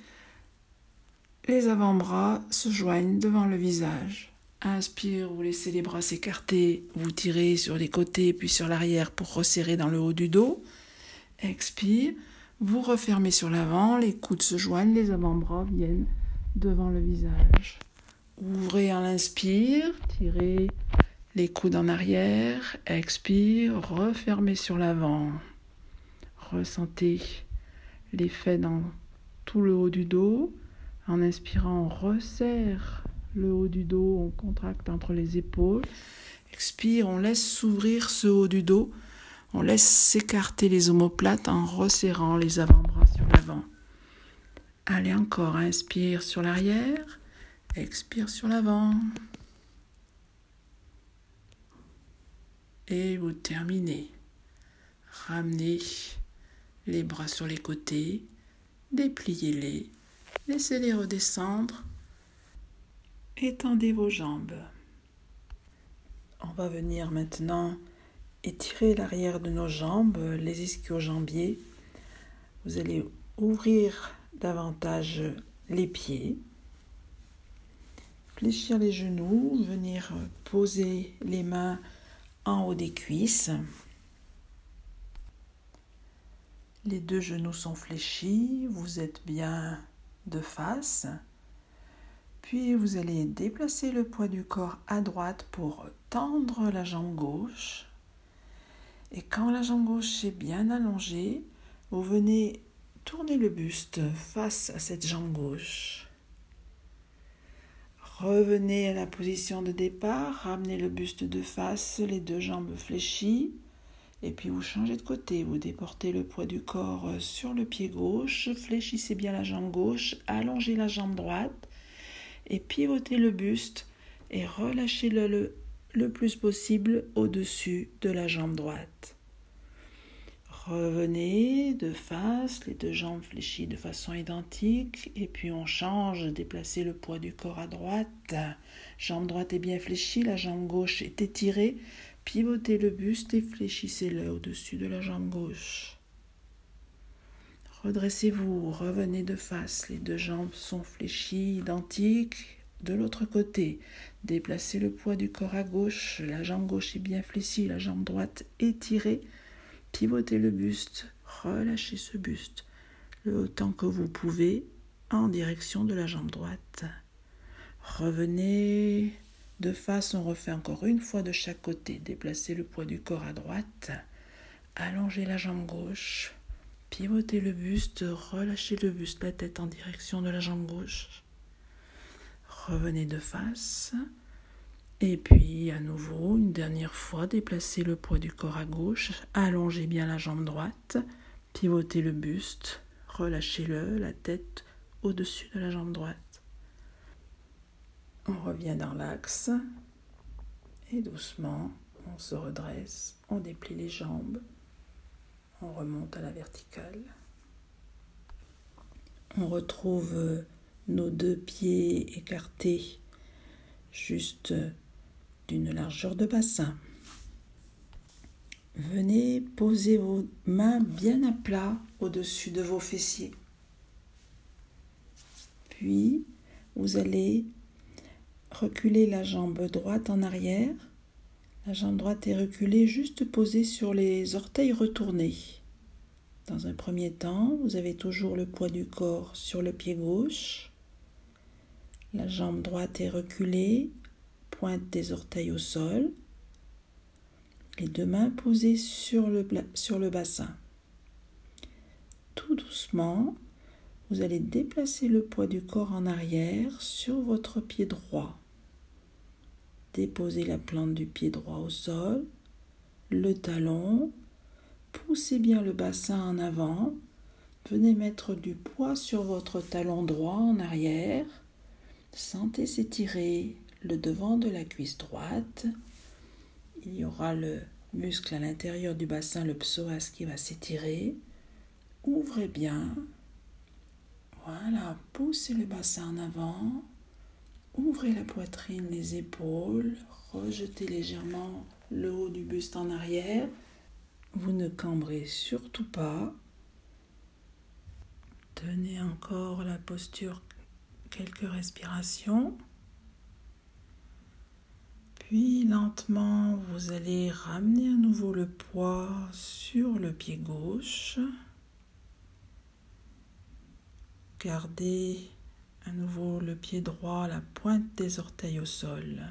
Les avant-bras se joignent devant le visage. Inspire, vous laissez les bras s'écarter, vous tirez sur les côtés puis sur l'arrière pour resserrer dans le haut du dos. Expire, vous refermez sur l'avant, les coudes se joignent, les avant-bras viennent devant le visage. Ouvrez à l'inspire, tirez les coudes en arrière, expire, refermez sur l'avant. Ressentez l'effet dans tout le haut du dos. En inspirant, on resserre le haut du dos, on contracte entre les épaules. Expire, on laisse s'ouvrir ce haut du dos. On laisse s'écarter les omoplates en resserrant les avant-bras sur l'avant. Allez encore, inspire sur l'arrière, expire sur l'avant. Et vous terminez. Ramenez les bras sur les côtés, dépliez-les, laissez-les redescendre, étendez vos jambes. On va venir maintenant étirer l'arrière de nos jambes, les ischio-jambiers. Vous allez ouvrir davantage les pieds, fléchir les genoux, venir poser les mains en haut des cuisses. Les deux genoux sont fléchis, vous êtes bien de face. Puis vous allez déplacer le poids du corps à droite pour tendre la jambe gauche. Et quand la jambe gauche est bien allongée, vous venez tourner le buste face à cette jambe gauche. Revenez à la position de départ, ramenez le buste de face, les deux jambes fléchies. Et puis vous changez de côté, vous déportez le poids du corps sur le pied gauche, fléchissez bien la jambe gauche, allongez la jambe droite et pivotez le buste et relâchez-le le, plus possible au-dessus de la jambe droite. Revenez de face, les deux jambes fléchies de façon identique, et puis on change, déplacez le poids du corps à droite. Jambe droite est bien fléchie, la jambe gauche est étirée, Pivotez le buste et fléchissez-le au-dessus de la jambe gauche. Redressez-vous, revenez de face, les deux jambes sont fléchies, identiques. De l'autre côté, déplacez le poids du corps à gauche, la jambe gauche est bien fléchie, la jambe droite étirée. Pivotez le buste, relâchez ce buste le autant que vous pouvez en direction de la jambe droite. Revenez de face, on refait encore une fois de chaque côté. Déplacez le poids du corps à droite. Allongez la jambe gauche. Pivotez le buste. Relâchez le buste, la tête en direction de la jambe gauche. Revenez de face. Et puis, à nouveau, une dernière fois, déplacez le poids du corps à gauche. Allongez bien la jambe droite. Pivotez le buste. Relâchez-le, la tête au-dessus de la jambe droite. On revient dans l'axe et doucement on se redresse, on déplie les jambes, on remonte à la verticale. On retrouve nos deux pieds écartés juste d'une largeur de bassin. Venez poser vos mains bien à plat au-dessus de vos fessiers. Puis, vous allez reculer la jambe droite en arrière. La jambe droite est reculée, juste posée sur les orteils retournés. Dans un premier temps, vous avez toujours le poids du corps sur le pied gauche. La jambe droite est reculée, pointe des orteils au sol. Les deux mains posées sur le, sur le bassin. Tout doucement, vous allez déplacer le poids du corps en arrière sur votre pied droit. Déposez la plante du pied droit au sol, le talon, poussez bien le bassin en avant, venez mettre du poids sur votre talon droit en arrière, sentez s'étirer le devant de la cuisse droite, il y aura le muscle à l'intérieur du bassin, le psoas qui va s'étirer, ouvrez bien, voilà, poussez le bassin en avant, Ouvrez la poitrine, les épaules, rejetez légèrement le haut du buste en arrière. Vous ne cambrez surtout pas. Tenez encore la posture quelques respirations. Puis lentement, vous allez ramener à nouveau le poids sur le pied gauche. Gardez nouveau le pied droit, la pointe des orteils au sol.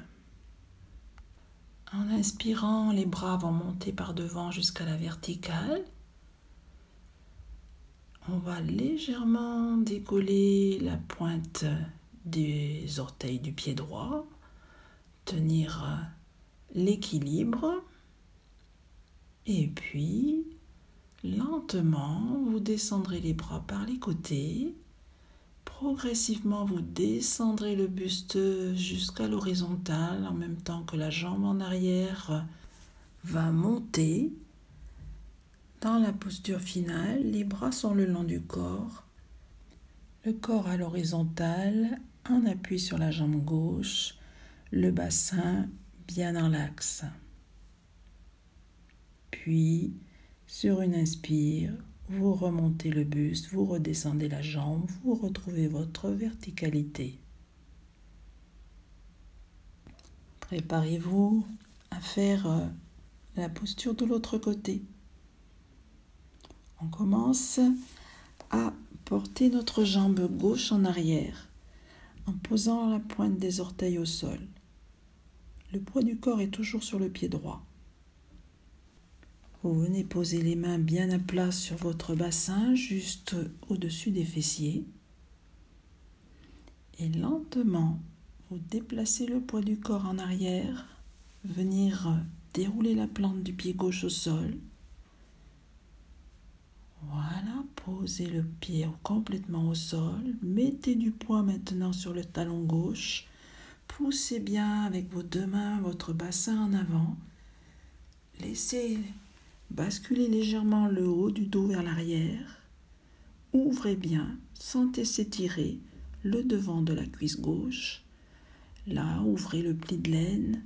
En inspirant, les bras vont monter par devant jusqu'à la verticale. On va légèrement décoller la pointe des orteils du pied droit, tenir l'équilibre et puis lentement vous descendrez les bras par les côtés. Progressivement vous descendrez le buste jusqu'à l'horizontale en même temps que la jambe en arrière va monter. Dans la posture finale, les bras sont le long du corps, le corps à l'horizontale, un appui sur la jambe gauche, le bassin bien dans l'axe. Puis, sur une inspire, vous remontez le buste, vous redescendez la jambe, vous retrouvez votre verticalité. Préparez-vous à faire euh, la posture de l'autre côté. On commence à porter notre jambe gauche en arrière en posant la pointe des orteils au sol. Le poids du corps est toujours sur le pied droit. Vous venez poser les mains bien à plat sur votre bassin, juste au-dessus des fessiers. Et lentement, vous déplacez le poids du corps en arrière, venir dérouler la plante du pied gauche au sol. Voilà, posez le pied complètement au sol. Mettez du poids maintenant sur le talon gauche. Poussez bien avec vos deux mains votre bassin en avant. Laissez basculez légèrement le haut du dos vers l'arrière. Ouvrez bien, sentez s'étirer le devant de la cuisse gauche. Là, ouvrez le pli de laine,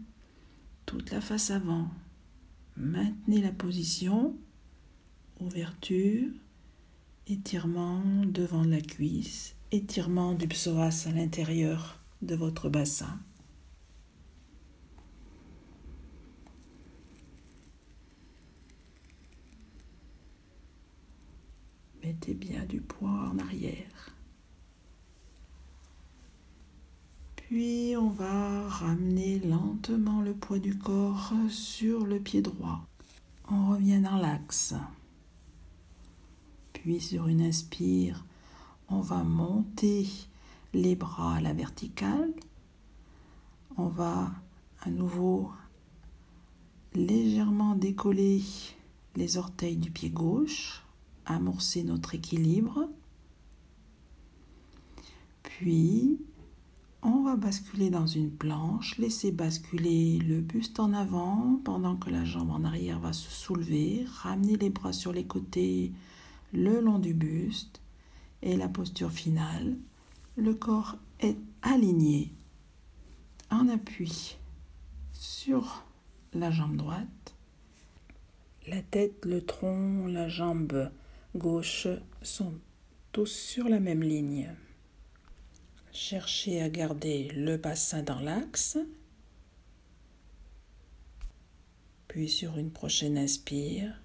toute la face avant. Maintenez la position, ouverture, étirement devant la cuisse, étirement du psoas à l'intérieur de votre bassin. Bien du poids en arrière. Puis on va ramener lentement le poids du corps sur le pied droit. On revient dans l'axe. Puis sur une inspire, on va monter les bras à la verticale. On va à nouveau légèrement décoller les orteils du pied gauche amorcer notre équilibre. Puis, on va basculer dans une planche, laisser basculer le buste en avant pendant que la jambe en arrière va se soulever, ramener les bras sur les côtés le long du buste et la posture finale. Le corps est aligné en appui sur la jambe droite. La tête, le tronc, la jambe gauche sont tous sur la même ligne. Cherchez à garder le bassin dans l'axe. Puis sur une prochaine inspire,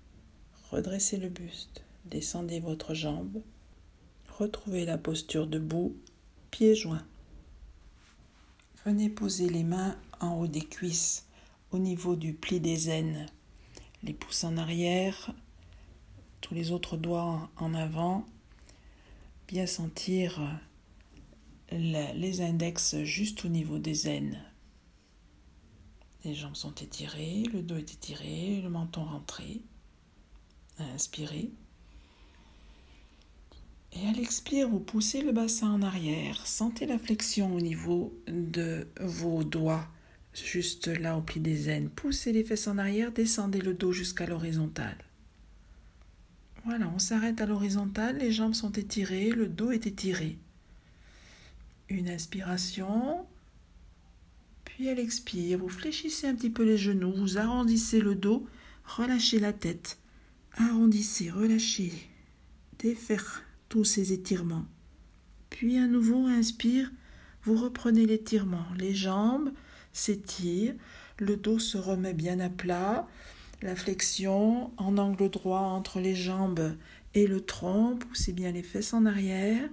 redressez le buste, descendez votre jambe, retrouvez la posture debout, pieds joints. Venez poser les mains en haut des cuisses, au niveau du pli des aines, les pouces en arrière, tous les autres doigts en avant, bien sentir les index juste au niveau des aines. Les jambes sont étirées, le dos est étiré, le menton rentré. Inspirez. Et à l'expire, vous poussez le bassin en arrière. Sentez la flexion au niveau de vos doigts, juste là au pied des aines. Poussez les fesses en arrière, descendez le dos jusqu'à l'horizontale. Voilà, on s'arrête à l'horizontale, les jambes sont étirées, le dos est étiré. Une inspiration, puis elle expire. Vous fléchissez un petit peu les genoux, vous arrondissez le dos, relâchez la tête. Arrondissez, relâchez, défaire tous ces étirements. Puis à nouveau, inspire, vous reprenez l'étirement. Les jambes s'étirent, le dos se remet bien à plat, la flexion en angle droit entre les jambes et le tronc. Poussez bien les fesses en arrière.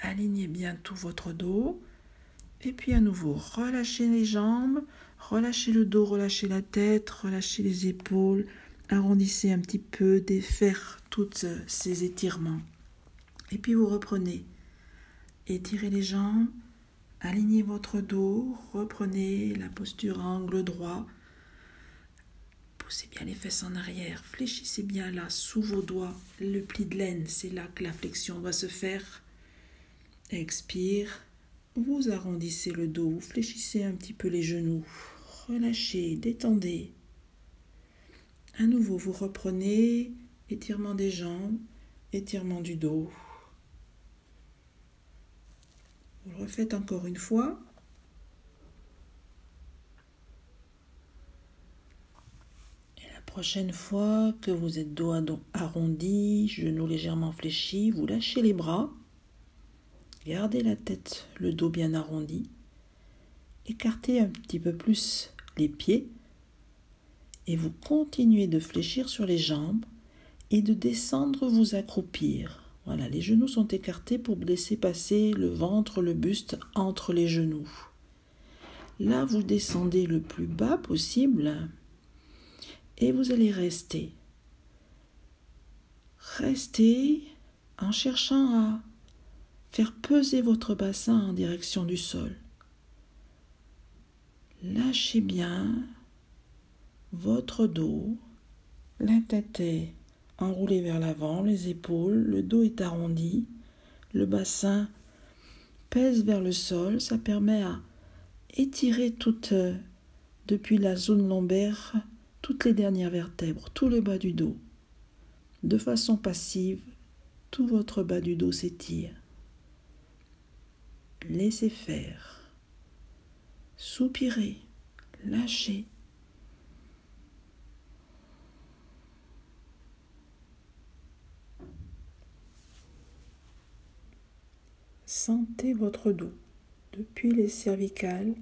Alignez bien tout votre dos. Et puis à nouveau, relâchez les jambes, relâchez le dos, relâchez la tête, relâchez les épaules. Arrondissez un petit peu, défaire tous ces étirements. Et puis vous reprenez. Étirez les jambes, alignez votre dos, reprenez la posture angle droit. Poussez bien les fesses en arrière, fléchissez bien là sous vos doigts le pli de laine, c'est là que la flexion va se faire. Expire, vous arrondissez le dos, vous fléchissez un petit peu les genoux, relâchez, détendez. À nouveau, vous reprenez étirement des jambes, étirement du dos. Vous le refaites encore une fois. Et la fois que vous êtes dos arrondi, genoux légèrement fléchis, vous lâchez les bras. Gardez la tête, le dos bien arrondi. Écartez un petit peu plus les pieds et vous continuez de fléchir sur les jambes et de descendre vous accroupir. Voilà, les genoux sont écartés pour laisser passer le ventre, le buste entre les genoux. Là, vous descendez le plus bas possible vous allez rester. Restez en cherchant à faire peser votre bassin en direction du sol. Lâchez bien votre dos, la tête est enroulé vers l'avant, les épaules, le dos est arrondi, le bassin pèse vers le sol, ça permet à étirer toute, depuis la zone lombaire, toutes les dernières vertèbres, tout le bas du dos. De façon passive, tout votre bas du dos s'étire. Laissez faire. Soupirez, lâchez. Sentez votre dos depuis les cervicales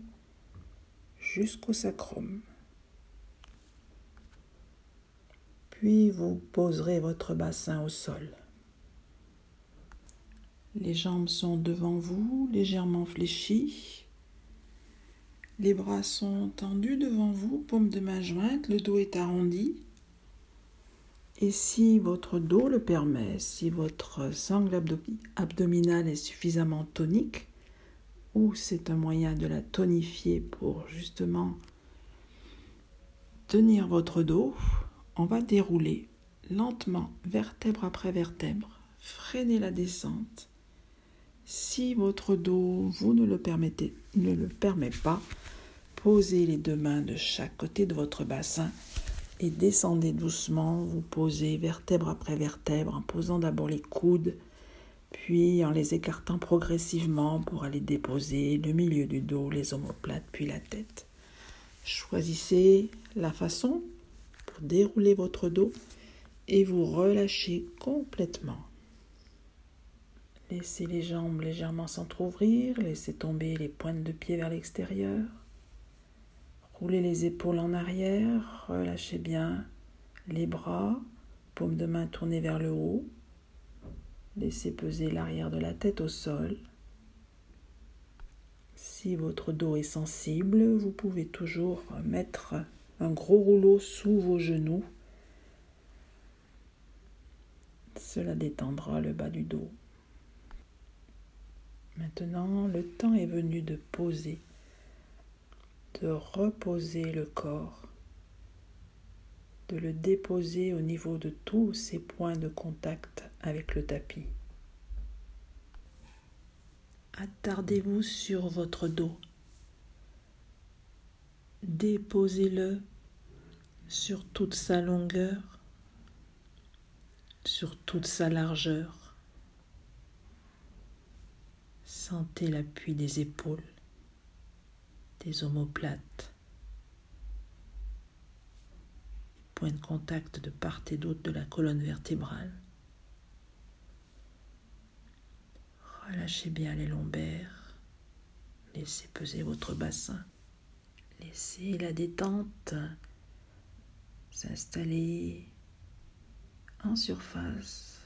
jusqu'au sacrum. Puis vous poserez votre bassin au sol. Les jambes sont devant vous, légèrement fléchies. Les bras sont tendus devant vous, paume de main jointe, le dos est arrondi. Et si votre dos le permet, si votre sangle abdominale est suffisamment tonique, ou c'est un moyen de la tonifier pour justement tenir votre dos, on va dérouler lentement, vertèbre après vertèbre, freiner la descente. Si votre dos, vous ne le permettez, ne le permet pas, posez les deux mains de chaque côté de votre bassin et descendez doucement, vous posez vertèbre après vertèbre en posant d'abord les coudes, puis en les écartant progressivement pour aller déposer le milieu du dos, les omoplates, puis la tête. Choisissez la façon pour dérouler votre dos et vous relâchez complètement. Laissez les jambes légèrement s'entr'ouvrir, laissez tomber les pointes de pied vers l'extérieur. Roulez les épaules en arrière, relâchez bien les bras, paume de main tournée vers le haut. Laissez peser l'arrière de la tête au sol. Si votre dos est sensible, vous pouvez toujours mettre un gros rouleau sous vos genoux. Cela détendra le bas du dos. Maintenant, le temps est venu de poser de reposer le corps, de le déposer au niveau de tous ces points de contact avec le tapis. Attardez-vous sur votre dos. Déposez-le sur toute sa longueur, sur toute sa largeur. Sentez l'appui des épaules des omoplates, points de contact de part et d'autre de la colonne vertébrale. Relâchez bien les lombaires, laissez peser votre bassin, laissez la détente s'installer en surface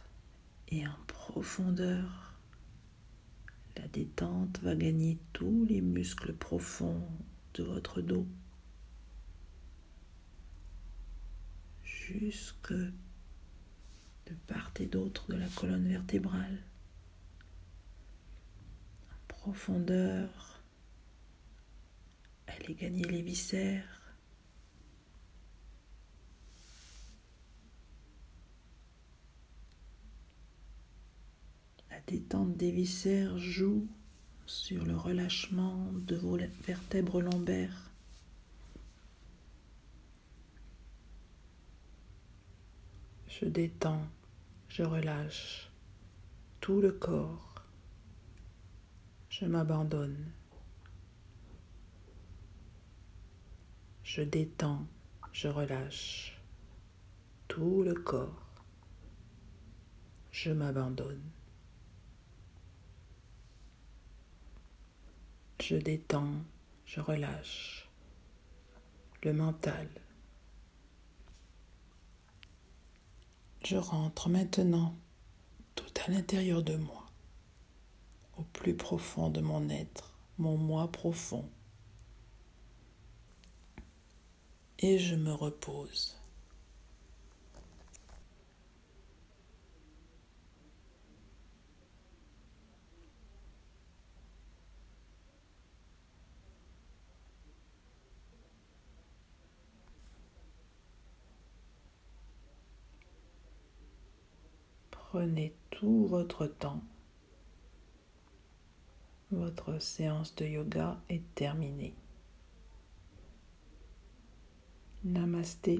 et en profondeur. La détente va gagner tous les muscles profonds de votre dos jusque de part et d'autre de la colonne vertébrale. profondeur. Allez gagner les viscères. La détente des viscères joue sur le relâchement de vos vertèbres lombaires. Je détends, je relâche tout le corps. Je m'abandonne. Je détends, je relâche tout le corps. Je m'abandonne. Je détends, je relâche le mental. Je rentre maintenant tout à l'intérieur de moi, au plus profond de mon être, mon moi profond. Et je me repose. Prenez tout votre temps. Votre séance de yoga est terminée. Namasté.